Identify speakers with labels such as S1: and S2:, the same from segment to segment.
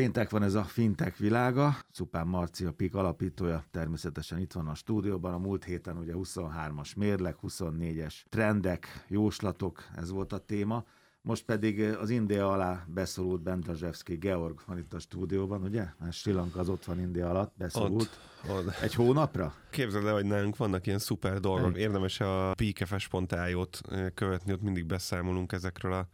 S1: Péntek van ez a fintek világa, Szupán Marci a PIK alapítója, természetesen itt van a stúdióban, a múlt héten ugye 23-as mérleg, 24-es trendek, jóslatok, ez volt a téma. Most pedig az India alá beszorult Bendrazsevski Georg van itt a stúdióban, ugye? Mert Sri Lanka az ott van India alatt, beszorult. Ott, ott. Egy hónapra?
S2: Képzeld el, hogy nálunk vannak ilyen szuper dolgok. Érdemes a pkfs.io-t követni, ott mindig beszámolunk ezekről a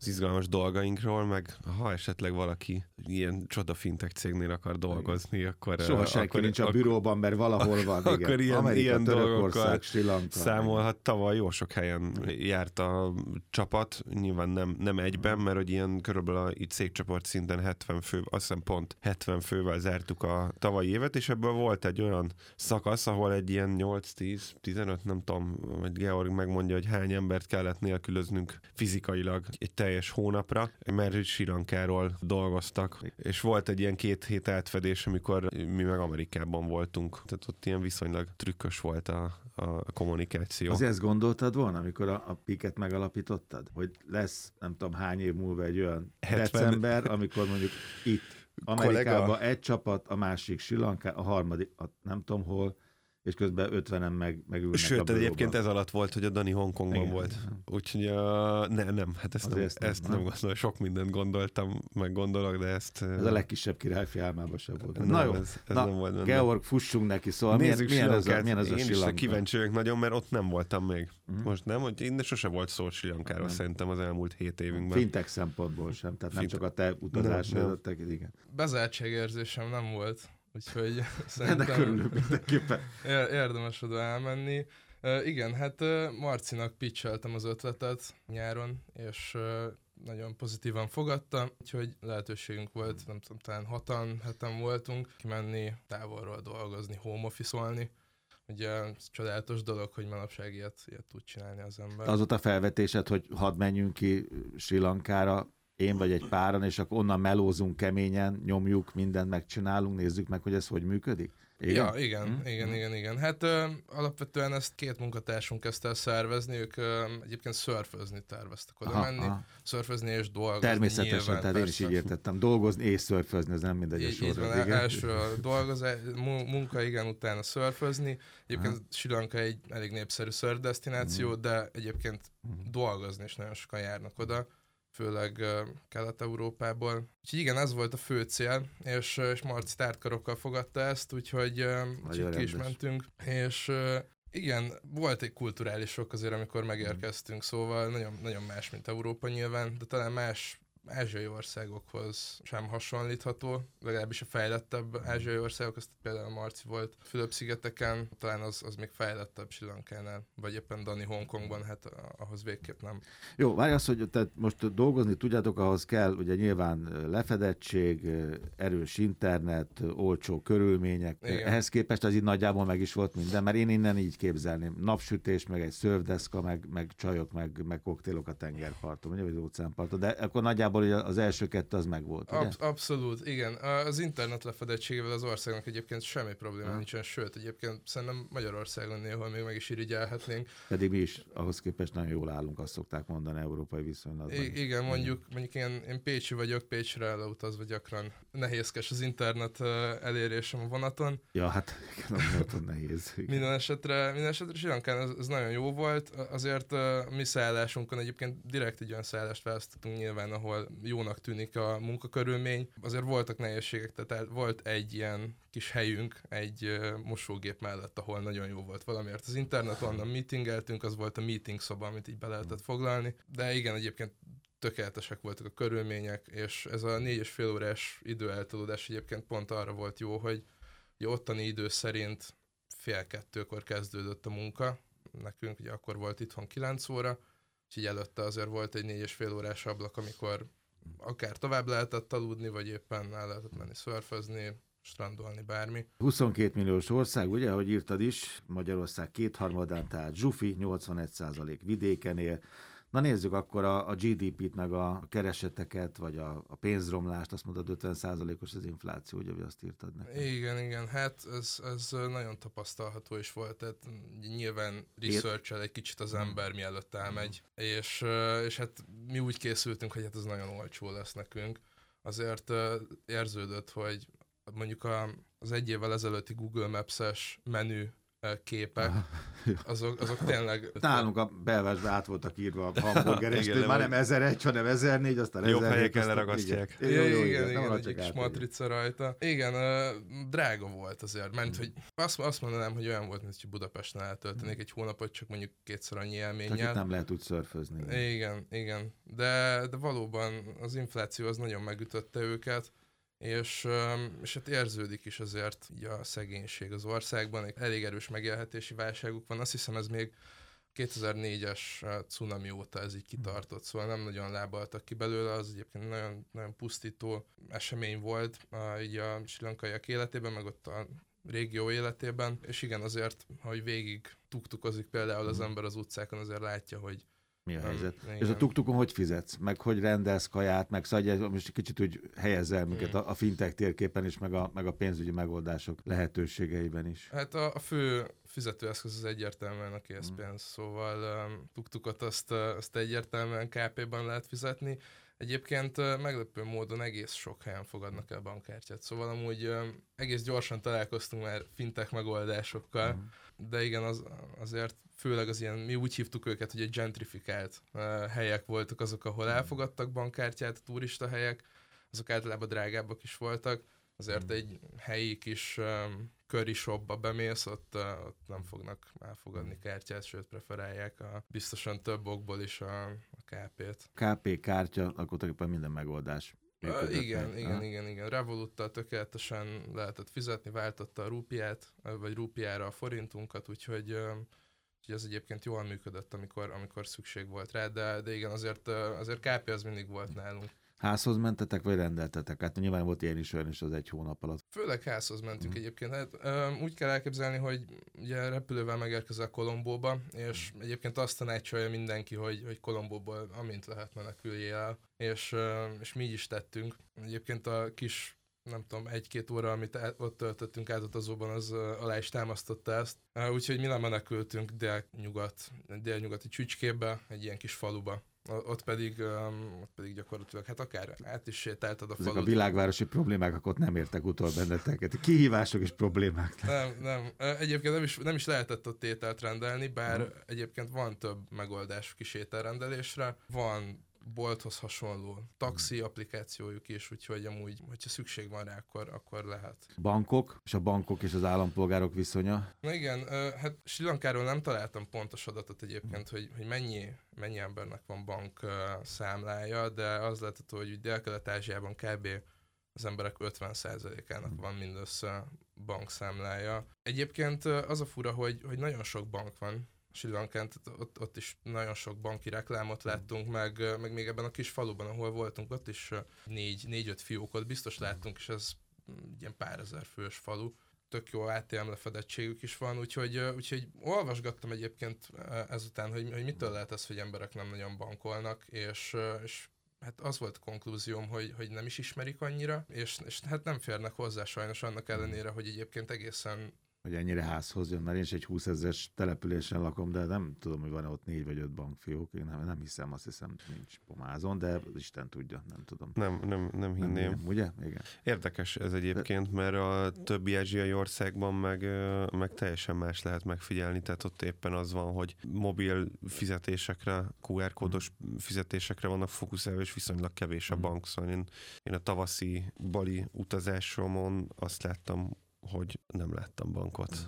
S2: az izgalmas dolgainkról, meg ha esetleg valaki ilyen csoda fintech cégnél akar dolgozni, akkor...
S1: Soha senki akkor, nincs a büróban, mert valahol van. Igen.
S2: Akkor ilyen, Amerika, ilyen dolgokkal számolhat. Tavaly jó sok helyen járt a csapat, nyilván nem, nem egyben, mert hogy ilyen körülbelül a itt cégcsoport szinten 70 fő, azt hiszem pont 70 fővel zártuk a tavalyi évet, és ebből volt egy olyan szakasz, ahol egy ilyen 8-10-15, nem tudom, vagy Georg megmondja, hogy hány embert kellett nélkülöznünk fizikailag egy teljes hónapra, mert Sirankáról dolgoztak, és volt egy ilyen két hét átfedés, amikor mi meg Amerikában voltunk, tehát ott ilyen viszonylag trükkös volt a, a kommunikáció.
S1: Azért ezt gondoltad volna, amikor a, a piket megalapítottad? Hogy lesz, nem tudom, hány év múlva egy olyan 70... december, amikor mondjuk itt Amerikában egy csapat, a másik Sri Lanka, a harmadik, a nem tudom hol, és közben 50-en meg, megülnek
S2: Sőt, a egyébként ez alatt volt, hogy a Dani Hongkongban Igen. volt. Úgyhogy uh, nem, nem, hát ezt, nem, ezt, ezt nem, nem gondolom. Sok mindent gondoltam, meg gondolok, de ezt...
S1: Ez a legkisebb királyfi álmában sem volt.
S2: Nem, Na jó, ez, ez Na, nem volt
S1: benne. Georg, fussunk neki, szóval Nézzük milyen, milyen, ez a, milyen ez a Én
S2: is kíváncsi vagyok nagyon, mert ott nem voltam még. Uh-huh. Most nem, hogy innen sose volt szó Sri Lankáról szerintem az elmúlt hét évünkben.
S1: Fintech szempontból sem, tehát nem csak a te utazásod, igen.
S3: Bezártságérzésem nem volt úgyhogy
S1: szerintem örülök mindenképpen.
S3: érdemes oda elmenni. Uh, igen, hát uh, Marcinak pitcheltem az ötletet nyáron, és uh, nagyon pozitívan fogadta, úgyhogy lehetőségünk volt, nem tudom, talán hatan, heten voltunk, kimenni távolról dolgozni, home office-olni. Ugye ez csodálatos dolog, hogy manapság ilyet, ilyet tud csinálni az ember.
S1: Az ott a felvetésed, hogy hadd menjünk ki Sri Lankára, én vagy egy páran, és akkor onnan melózunk keményen, nyomjuk, mindent megcsinálunk, nézzük meg, hogy ez hogy működik?
S3: Igen? Ja, igen, hmm. igen, igen, igen. Hát ö, alapvetően ezt két munkatársunk kezdte el szervezni, ők ö, egyébként szörfözni terveztek oda aha, menni, aha. szörfözni és dolgozni.
S1: Természetesen, nyilván, tehát persze. én is így értettem. Dolgozni és szörfözni, ez nem mindegy a
S3: sorra. Így van, első a dolgozás, munka, igen, utána szörfözni. Egyébként Sri Lanka egy elég népszerű szörfdesztináció, hmm. de egyébként hmm. dolgozni is nagyon sokan járnak oda főleg Kelet-Európából. Úgyhogy igen, ez volt a fő cél, és, és Marci tártkarokkal fogadta ezt, úgyhogy, úgyhogy ki is mentünk, és igen, volt egy kulturális sok azért, amikor megérkeztünk, szóval nagyon, nagyon más, mint Európa nyilván, de talán más ázsiai országokhoz sem hasonlítható, legalábbis a fejlettebb ázsiai országokhoz, például a Marci volt Fülöp-szigeteken, talán az, az még fejlettebb Sri Lankánál, vagy éppen Dani Hongkongban, hát ahhoz végképp nem.
S1: Jó, várj azt, hogy tehát most dolgozni tudjátok, ahhoz kell ugye nyilván lefedettség, erős internet, olcsó körülmények. Igen. Ehhez képest az így nagyjából meg is volt minden, mert én innen így képzelném. Napsütés, meg egy szörvdeszka, meg, meg csajok, meg, meg koktélok a tengerparton, ugye, vagy óceánparton, de akkor nagyjából nagyjából az első kettő az megvolt. Ugye?
S3: Absz- abszolút, igen. Az internet lefedettségével az országnak egyébként semmi probléma ha. nincsen, sőt, egyébként szerintem Magyarországon néhol még meg is irigyelhetnénk.
S1: Pedig mi is ahhoz képest nagyon jól állunk, azt szokták mondani európai viszonylatban.
S3: I- igen, mondjuk, mondjuk én, én Pécsi vagyok, Pécsre leutazva gyakran nehézkes az internet elérésem a vonaton.
S1: Ja, hát igen, a vonaton nehéz.
S3: Igen. minden esetre, minden esetre Sri ez, ez, nagyon jó volt, azért a mi szállásunkon egyébként direkt egy olyan szállást választottunk nyilván, ahol jónak tűnik a munkakörülmény. Azért voltak nehézségek, tehát volt egy ilyen kis helyünk egy mosógép mellett, ahol nagyon jó volt valamiért. Az internet onnan meetingeltünk, az volt a meeting szoba, amit így be lehetett foglalni. De igen, egyébként tökéletesek voltak a körülmények, és ez a négy és fél órás időeltolódás egyébként pont arra volt jó, hogy ugye ottani idő szerint fél kettőkor kezdődött a munka, nekünk ugye akkor volt itthon 9 óra, így előtte azért volt egy négy és fél órás ablak, amikor akár tovább lehetett aludni, vagy éppen el lehetett menni szörfözni, strandolni, bármi.
S1: 22 milliós ország, ugye, ahogy írtad is, Magyarország kétharmadán, tehát Zsufi 81 vidéken él, Na nézzük akkor a, a GDP-t, meg a kereseteket, vagy a, a pénzromlást, azt mondod 50%-os az infláció, ugye, azt írtad nekem.
S3: Igen, igen, hát ez, ez nagyon tapasztalható is volt, tehát nyilván research egy kicsit az ember, mielőtt elmegy, és, és hát mi úgy készültünk, hogy hát ez nagyon olcsó lesz nekünk, azért érződött, hogy mondjuk a, az egy évvel ezelőtti Google Maps-es menü képek, azok, azok tényleg...
S1: Nálunk a belvásban át voltak írva a hamburgerestől, már nem 1001, hanem 1004, aztán
S2: Jobb helyeken leragasztják.
S3: Igen, jó, igen, igen, igen egy kis matrica rajta. Igen, drága volt azért, mert hogy azt, azt mondanám, hogy olyan volt, mint hogy Budapesten eltöltenék egy hónapot, csak mondjuk kétszer annyi élménnyel.
S1: nem lehet úgy szörfözni.
S3: Igen, igen. De, de valóban az infláció az nagyon megütötte őket és, és hát érződik is azért így a szegénység az országban, egy elég erős megélhetési válságuk van, azt hiszem ez még 2004-es cunami óta ez így kitartott, szóval nem nagyon lábaltak ki belőle, az egyébként nagyon, nagyon pusztító esemény volt így a silankaiak életében, meg ott a régió életében, és igen, azért, hogy végig tuktukozik például az ember az utcákon, azért látja, hogy
S1: mi a helyzet. Um, és a tuktukon hogy fizetsz? Meg hogy rendelsz kaját? Meg szóval most kicsit úgy helyezzel minket a, a fintech térképen is, meg a, meg a pénzügyi megoldások lehetőségeiben is.
S3: Hát a, a fő fizetőeszköz az egyértelműen a készpénz, mm. szóval um, tuktukot azt, azt egyértelműen KP-ban lehet fizetni. Egyébként meglepő módon egész sok helyen fogadnak el bankkártyát, szóval amúgy um, egész gyorsan találkoztunk már fintech megoldásokkal, mm. De igen, az, azért főleg az ilyen, mi úgy hívtuk őket, hogy egy gentrifikált uh, helyek voltak azok, ahol hmm. elfogadtak bankkártyát, turista helyek, azok általában drágábbak is voltak, azért mm. egy helyi kis um, köri shopba bemész, ott, uh, ott nem fognak elfogadni hmm. kártyát, sőt preferálják a, biztosan több okból is a, a KP-t.
S1: KP kártya, akkor tulajdonképpen minden megoldás.
S3: Uh, igen, igen, ha? igen, igen. Revoluttal tökéletesen lehetett fizetni, váltotta a rúpiát, vagy rúpiára a forintunkat, úgyhogy Úgyhogy ez egyébként jól működött, amikor, amikor szükség volt rá, de, de igen, azért, azért KP az mindig volt nálunk.
S1: Házhoz mentetek, vagy rendeltetek? Hát nyilván volt ilyen is olyan is az egy hónap alatt.
S3: Főleg házhoz mentünk mm. egyébként. Hát, úgy kell elképzelni, hogy ugye repülővel megérkezel Kolombóba, és mm. egyébként azt tanácsolja mindenki, hogy, hogy Kolombóból amint lehet meneküljél el, és, és mi így is tettünk. Egyébként a kis nem tudom, egy-két óra, amit ott töltöttünk átutazóban, az alá is támasztotta ezt. Úgyhogy mi nem menekültünk dél-nyugat, dél-nyugati csücskébe, egy ilyen kis faluba. Ott pedig, ott pedig gyakorlatilag, hát akár át is sétáltad a
S1: falut. Ezek a világvárosi problémák, akkor ott nem értek utol benneteket. Kihívások és problémák.
S3: Nem, nem. Egyébként nem is, nem is lehetett ott ételt rendelni, bár hmm. egyébként van több megoldás kis ételrendelésre. Van bolthoz hasonló taxi hmm. applikációjuk is, úgyhogy amúgy, hogyha szükség van rá, akkor, akkor lehet.
S1: Bankok, és a bankok és az állampolgárok viszonya?
S3: Na igen, hát Sri Lankáról nem találtam pontos adatot egyébként, hogy, hogy mennyi, mennyi embernek van bank számlája, de az lehetett, hogy Dél-Kelet-Ázsiában kb az emberek 50%-ának van mindössze bankszámlája. Egyébként az a fura, hogy, hogy nagyon sok bank van, Sri Lankán, ott, ott is nagyon sok banki reklámot láttunk, meg, meg még ebben a kis faluban, ahol voltunk, ott is négy, négy-öt fiókot biztos láttunk, és ez ilyen pár ezer fős falu. Tök jó ATM lefedettségük is van, úgyhogy, úgyhogy olvasgattam egyébként ezután, hogy, hogy mitől lehet ez, hogy emberek nem nagyon bankolnak, és, és hát az volt a konklúzióm, hogy, hogy nem is ismerik annyira, és, és hát nem férnek hozzá sajnos annak ellenére, hogy egyébként egészen
S1: hogy ennyire házhoz jön, mert én is egy 20 ezeres településen lakom, de nem tudom, hogy van ott négy vagy öt bankfiók, én nem, nem hiszem, azt hiszem nincs pomázon, de Isten tudja, nem tudom.
S2: Nem, nem, nem hinném. Nem,
S1: ugye? Igen.
S2: Érdekes ez egyébként, mert a többi ázsiai országban meg, meg teljesen más lehet megfigyelni, tehát ott éppen az van, hogy mobil fizetésekre, QR kódos fizetésekre vannak fókuszálva, és viszonylag kevés a hmm. bank, szóval én, én a tavaszi bali utazásomon azt láttam hogy nem láttam bankot.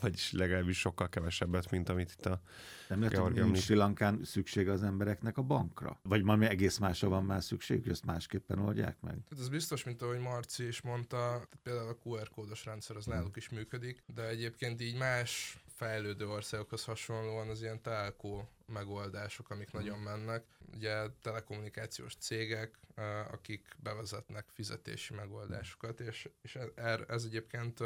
S2: Vagyis legalábbis sokkal kevesebbet, mint amit itt a
S1: Nem lehet, hogy Sri Lankán szükség az embereknek a bankra? Vagy valami egész másra van már szükség, hogy ezt másképpen oldják meg?
S3: Hát ez biztos, mint ahogy Marci is mondta, például a QR kódos rendszer az náluk is működik, de egyébként így más fejlődő országokhoz hasonlóan az ilyen telkó megoldások, amik nagyon mennek. Ugye telekommunikációs cégek, akik bevezetnek fizetési megoldásokat, és, és ez, ez egyébként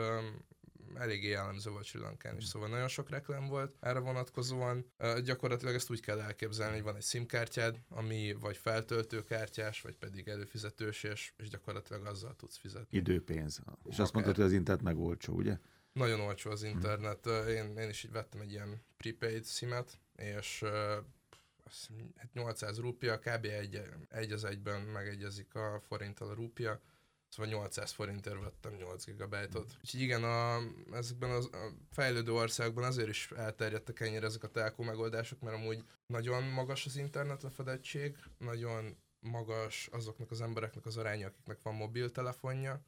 S3: eléggé jellemző volt Sri Lankán is, szóval nagyon sok reklám volt erre vonatkozóan. Gyakorlatilag ezt úgy kell elképzelni, hogy van egy SIM kártyád, ami vagy feltöltőkártyás, vagy pedig előfizetős, és, és gyakorlatilag azzal tudsz fizetni.
S1: Időpénz. És azt mondtad, hogy az internet meg olcsó, ugye?
S3: Nagyon olcsó az internet. Én, én is így vettem egy ilyen prepaid simet, és 800 rúpia, kb. egy, egy az egyben megegyezik a forinttal a rúpia, szóval 800 forintért vettem 8 gigabájtot. Úgyhogy igen, a, ezekben az, a fejlődő országban azért is elterjedtek ennyire ezek a telkó megoldások, mert amúgy nagyon magas az internet lefedettség, nagyon magas azoknak az embereknek az aránya, akiknek van mobiltelefonja,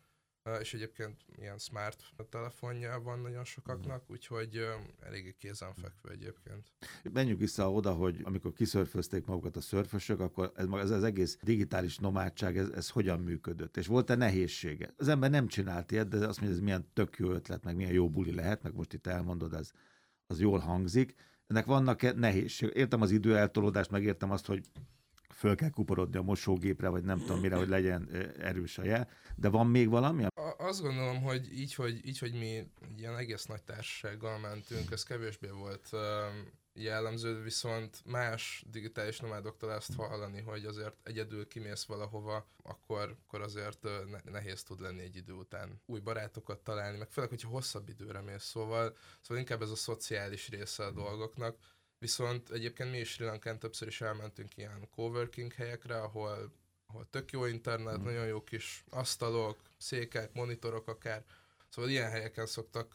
S3: és egyébként ilyen smart telefonja van nagyon sokaknak, úgyhogy eléggé kézenfekvő egyébként.
S1: Menjünk vissza oda, hogy amikor kiszörfözték magukat a szörfösök, akkor ez, ez az egész digitális nomádság, ez, ez hogyan működött? És volt-e nehézsége? Az ember nem csinált ilyet, de azt mondja, ez milyen tök jó ötlet, meg milyen jó buli lehet, meg most itt elmondod, ez, az jól hangzik. Ennek vannak-e nehézség? Értem az időeltolódást, megértem azt, hogy föl kell kuporodni a mosógépre, vagy nem tudom mire, hogy legyen erős a jel. De van még valami?
S3: A, azt gondolom, hogy így, hogy így, hogy mi ilyen egész nagy társasággal mentünk, ez kevésbé volt jellemző, viszont más digitális nomádoktól ezt hallani, hogy azért egyedül kimész valahova, akkor, akkor azért nehéz tud lenni egy idő után új barátokat találni, meg főleg, hogyha hosszabb időre mész, szóval, szóval inkább ez a szociális része a dolgoknak, Viszont egyébként mi is Sri Lankán többször is elmentünk ilyen coworking helyekre, ahol, ahol tök jó internet, mm. nagyon jó kis asztalok, székek, monitorok akár, Szóval ilyen helyeken szoktak,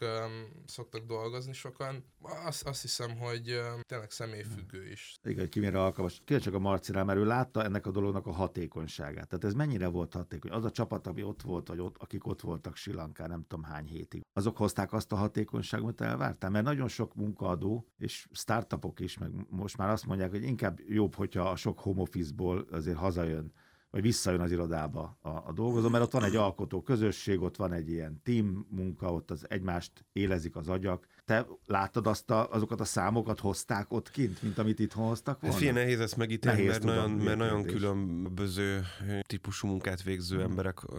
S3: szoktak dolgozni sokan. Azt, azt hiszem, hogy tényleg személyfüggő is.
S1: Igen, ki mire alkalmas. Kérdez csak a Marcinál, mert ő látta ennek a dolognak a hatékonyságát. Tehát ez mennyire volt hatékony? Az a csapat, ami ott volt, vagy ott, akik ott voltak Sri Lankán, nem tudom hány hétig, azok hozták azt a hatékonyságot, amit elvártál? Mert nagyon sok munkaadó és startupok is, meg most már azt mondják, hogy inkább jobb, hogyha a sok home office-ból azért hazajön vagy visszajön az irodába a, a dolgozó, mert ott van egy alkotó közösség, ott van egy ilyen team munka, ott az egymást élezik az agyak. Te láttad azt a, azokat a számokat, hozták ott kint, mint amit itt hoztak volna?
S2: Fél nehéz ezt megítélni, nehéz mert, tudom, nagyon, mert nagyon különböző típusú munkát végző hmm. emberek uh,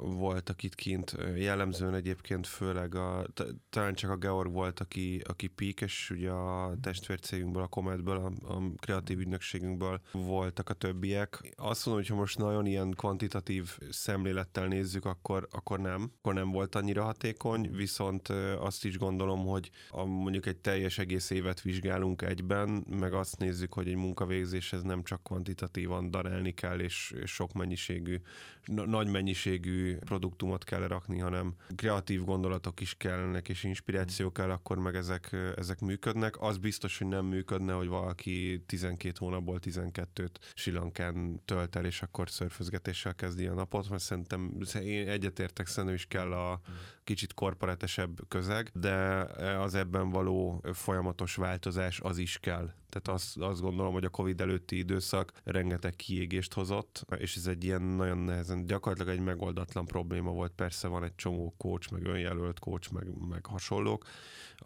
S2: voltak itt kint. Jellemzően egyébként főleg a, talán csak a Georg volt, aki, aki peak, és ugye a testvércégünkből, a Cometből, a, a kreatív ügynökségünkből voltak a többiek. Azt mondom, hogy most nagyon ilyen kvantitatív szemlélettel nézzük, akkor, akkor nem. Akkor nem volt annyira hatékony, viszont azt is gondolom, hogy a, mondjuk egy teljes egész évet vizsgálunk egyben, meg azt nézzük, hogy egy munkavégzéshez nem csak kvantitatívan darálni kell, és, és sok mennyiségű, nagy mennyiségű produktumot kell rakni, hanem kreatív gondolatok is kellnek, és inspiráció kell, akkor meg ezek, ezek működnek. Az biztos, hogy nem működne, hogy valaki 12 hónapból 12-t Silankán tölt el, és akkor szörfözgetéssel kezdi a napot, mert szerintem én egyetértek, szerintem is kell a kicsit korporatesebb közeg, de az ebben való folyamatos változás az is kell. Tehát azt, azt gondolom, hogy a Covid előtti időszak rengeteg kiégést hozott, és ez egy ilyen nagyon nehezen, gyakorlatilag egy megoldatlan probléma volt. Persze van egy csomó coach, meg önjelölt coach, meg, meg hasonlók,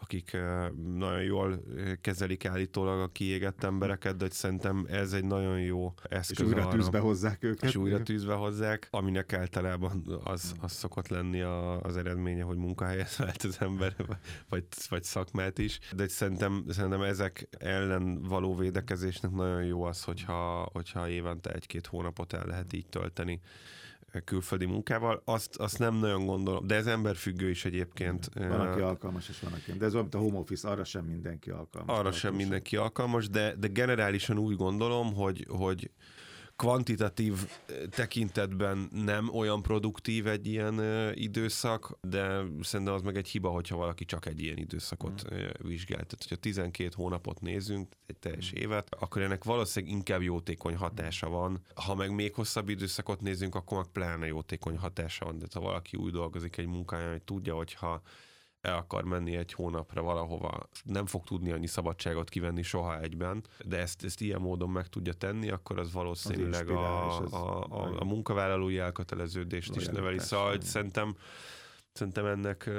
S2: akik eh, nagyon jól eh, kezelik állítólag a kiégett embereket, de hogy szerintem ez egy nagyon jó eszköz.
S1: És újra arra, tűzbe hozzák őket.
S2: És újra tűzbe hozzák, aminek általában az, az szokott lenni a, az eredménye, hogy munkahelyet vált az ember, vagy, vagy szakmát is. De szerintem, szerintem ezek ellen való védekezésnek nagyon jó az, hogyha, hogyha évente egy-két hónapot el lehet így tölteni külföldi munkával, azt, azt nem nagyon gondolom, de ez emberfüggő is egyébként.
S1: Van, aki alkalmas, és van, aki De ez olyan, mint a home office, arra sem mindenki alkalmas.
S2: Arra sem mindenki alkalmas, de, de generálisan úgy gondolom, hogy, hogy kvantitatív eh, tekintetben nem olyan produktív egy ilyen eh, időszak, de szerintem az meg egy hiba, hogyha valaki csak egy ilyen időszakot mm. vizsgál. Tehát, hogyha 12 hónapot nézünk, egy teljes mm. évet, akkor ennek valószínűleg inkább jótékony hatása van. Ha meg még hosszabb időszakot nézünk, akkor meg pláne jótékony hatása van. De ha valaki úgy dolgozik egy munkáján, hogy tudja, hogyha el akar menni egy hónapra valahova, nem fog tudni annyi szabadságot kivenni soha egyben, de ezt, ezt ilyen módon meg tudja tenni, akkor az valószínűleg az a, a, a, a munkavállalói elköteleződést is növeli. Szóval szerintem, szerintem ennek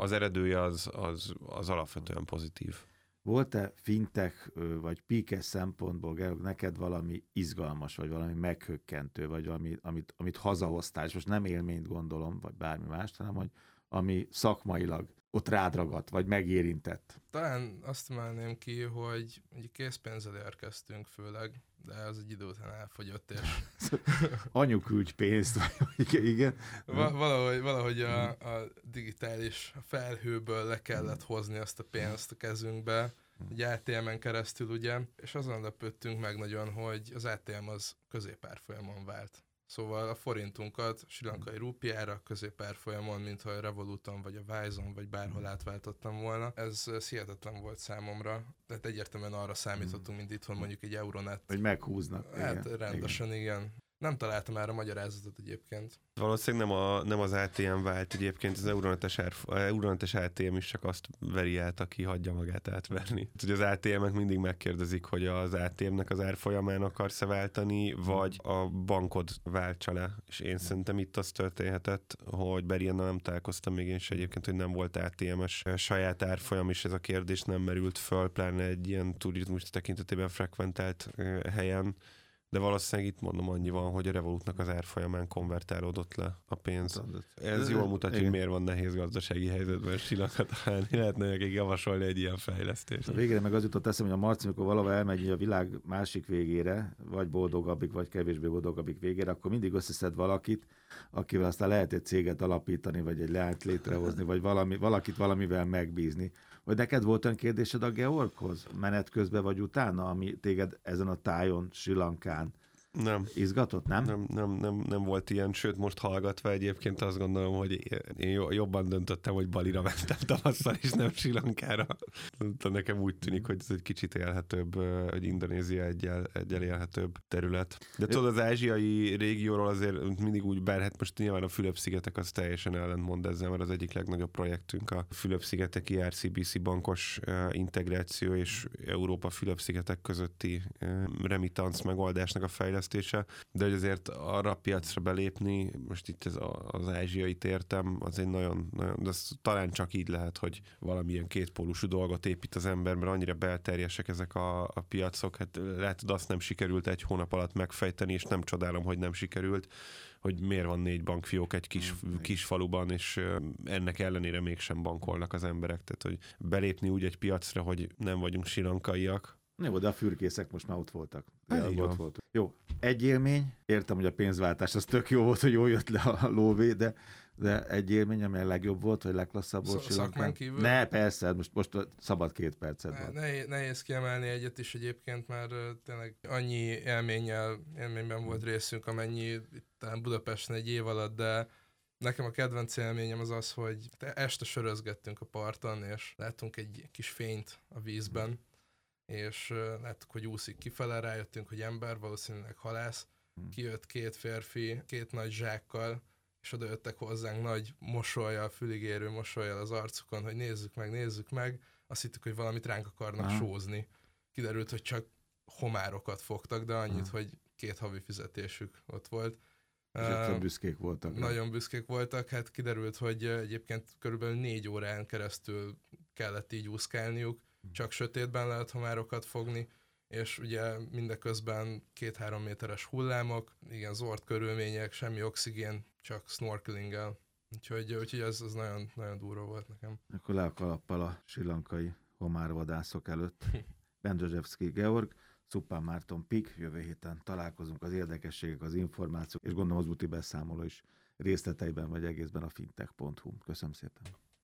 S2: az eredője az, az, az alapvetően pozitív.
S1: Volt-e fintek vagy píkes szempontból, Georg, neked valami izgalmas, vagy valami meghökkentő, vagy valami, amit, amit hazahoztál, és most nem élményt gondolom, vagy bármi más, hanem hogy ami szakmailag ott rádragadt, vagy megérintett?
S3: Talán azt emelném ki, hogy egy készpénzzel érkeztünk főleg, de ez egy idő után elfogyott, és...
S1: Anyu küldj pénzt, vagy igen.
S3: Va- valahogy, valahogy a, a digitális felhőből le kellett hozni azt a pénzt a kezünkbe, egy ATM-en keresztül, ugye, és azon lepődtünk meg nagyon, hogy az ATM az középárfolyamon vált. Szóval a forintunkat Sri Lankai rúpiára középárfolyamon, mintha a Revoluton, vagy a Wise-on, vagy bárhol átváltottam volna. Ez, ez hihetetlen volt számomra. Tehát egyértelműen arra számítottunk, mint itthon mondjuk egy Euronet.
S1: Hogy meghúznak.
S3: Hát igen, rendesen, igen. igen. Nem találtam erre magyarázatot egyébként.
S2: Valószínűleg nem, a, nem az ATM vált egyébként, az Euronetes, Euronetes ATM is csak azt veri át, aki hagyja magát átverni. Ugye az ATM-ek mindig megkérdezik, hogy az ATM-nek az árfolyamán akarsz-e váltani, vagy a bankod váltsa le. És én szerintem itt az történhetett, hogy Beriannal nem találkoztam még én is egyébként, hogy nem volt ATM-es saját árfolyam, és ez a kérdés nem merült föl, pláne egy ilyen turizmus tekintetében frekventált helyen de valószínűleg itt mondom annyi van, hogy a Revolutnak az árfolyamán konvertálódott le a pénz. Ez jól mutatja, hogy miért van nehéz gazdasági helyzetben silakat állni. Lehetne nekik javasolni egy ilyen fejlesztést.
S1: A végére meg az jutott eszem, hogy a Marci, amikor valahol elmegy a világ másik végére, vagy boldogabbik, vagy kevésbé boldogabbik végére, akkor mindig összeszed valakit, akivel aztán lehet egy céget alapítani, vagy egy leányt létrehozni, vagy valami, valakit valamivel megbízni. Hogy neked volt olyan kérdésed a Georghoz? Menet közben vagy utána, ami téged ezen a tájon, Sri Lankán
S2: nem.
S1: Izgatott, nem?
S2: Nem, nem, nem? nem volt ilyen, sőt most hallgatva egyébként azt gondolom, hogy én jobban döntöttem, hogy Balira mentem tavasszal, és nem Sri Lankára. Nekem úgy tűnik, hogy ez egy kicsit élhetőbb, hogy Indonézia egyel, egyel élhetőbb terület. De tudod, az ázsiai régióról azért mindig úgy, bár hát most nyilván a Fülöp-szigetek az teljesen ellentmond ezzel, mert az egyik legnagyobb projektünk a Fülöp-szigeteki RCBC bankos integráció és Európa Fülöp-szigetek közötti remittance megoldásnak a fejlesztés fejlesztése, de hogy azért arra a piacra belépni, most itt ez az ázsiai tértem, az egy nagyon, nagyon de az talán csak így lehet, hogy valamilyen kétpólusú dolgot épít az ember, mert annyira belterjesek ezek a, a piacok, hát lehet, hogy azt nem sikerült egy hónap alatt megfejteni, és nem csodálom, hogy nem sikerült, hogy miért van négy bankfiók egy kis, mm, kis faluban, és ennek ellenére mégsem bankolnak az emberek. Tehát, hogy belépni úgy egy piacra, hogy nem vagyunk silankaiak,
S1: jó, de a fürkészek most már ott voltak. Hát, ott voltak. Jó, egy élmény, értem, hogy a pénzváltás az tök jó volt, hogy jól jött le a lóvé, de, de egy élmény, ami a legjobb volt, vagy legklasszabb volt
S3: Szakmán kívül?
S1: Ne, persze, most, most szabad két percet
S3: ne, nehéz, nehéz kiemelni egyet is egyébként, mert tényleg annyi élménnyel, élményben volt részünk, amennyi talán Budapesten egy év alatt, de Nekem a kedvenc élményem az az, hogy este sörözgettünk a parton, és láttunk egy kis fényt a vízben, és láttuk, hogy úszik kifele, rájöttünk, hogy ember, valószínűleg halász, hmm. kijött két férfi, két nagy zsákkal, és oda jöttek hozzánk nagy mosolyjal, füligérő mosolyjal az arcukon, hogy nézzük meg, nézzük meg. Azt hittük, hogy valamit ránk akarnak Aha. sózni. Kiderült, hogy csak homárokat fogtak, de annyit, Aha. hogy két havi fizetésük ott volt.
S1: És uh, büszkék voltak.
S3: Nagyon büszkék voltak, hát kiderült, hogy egyébként körülbelül négy órán keresztül kellett így úszkálniuk, csak sötétben lehet homárokat fogni, és ugye mindeközben két-három méteres hullámok, igen, zord körülmények, semmi oxigén, csak snorkelinggel. Úgyhogy, úgyhogy ez, ez nagyon, nagyon durva volt nekem.
S1: Akkor le a kalappal a silankai homárvadászok előtt. Bendrzsevszki Georg, Szupán Márton Pik, jövő héten találkozunk az érdekességek, az információk, és gondolom az úti beszámoló is részleteiben vagy egészben a fintech.hu. Köszönöm szépen!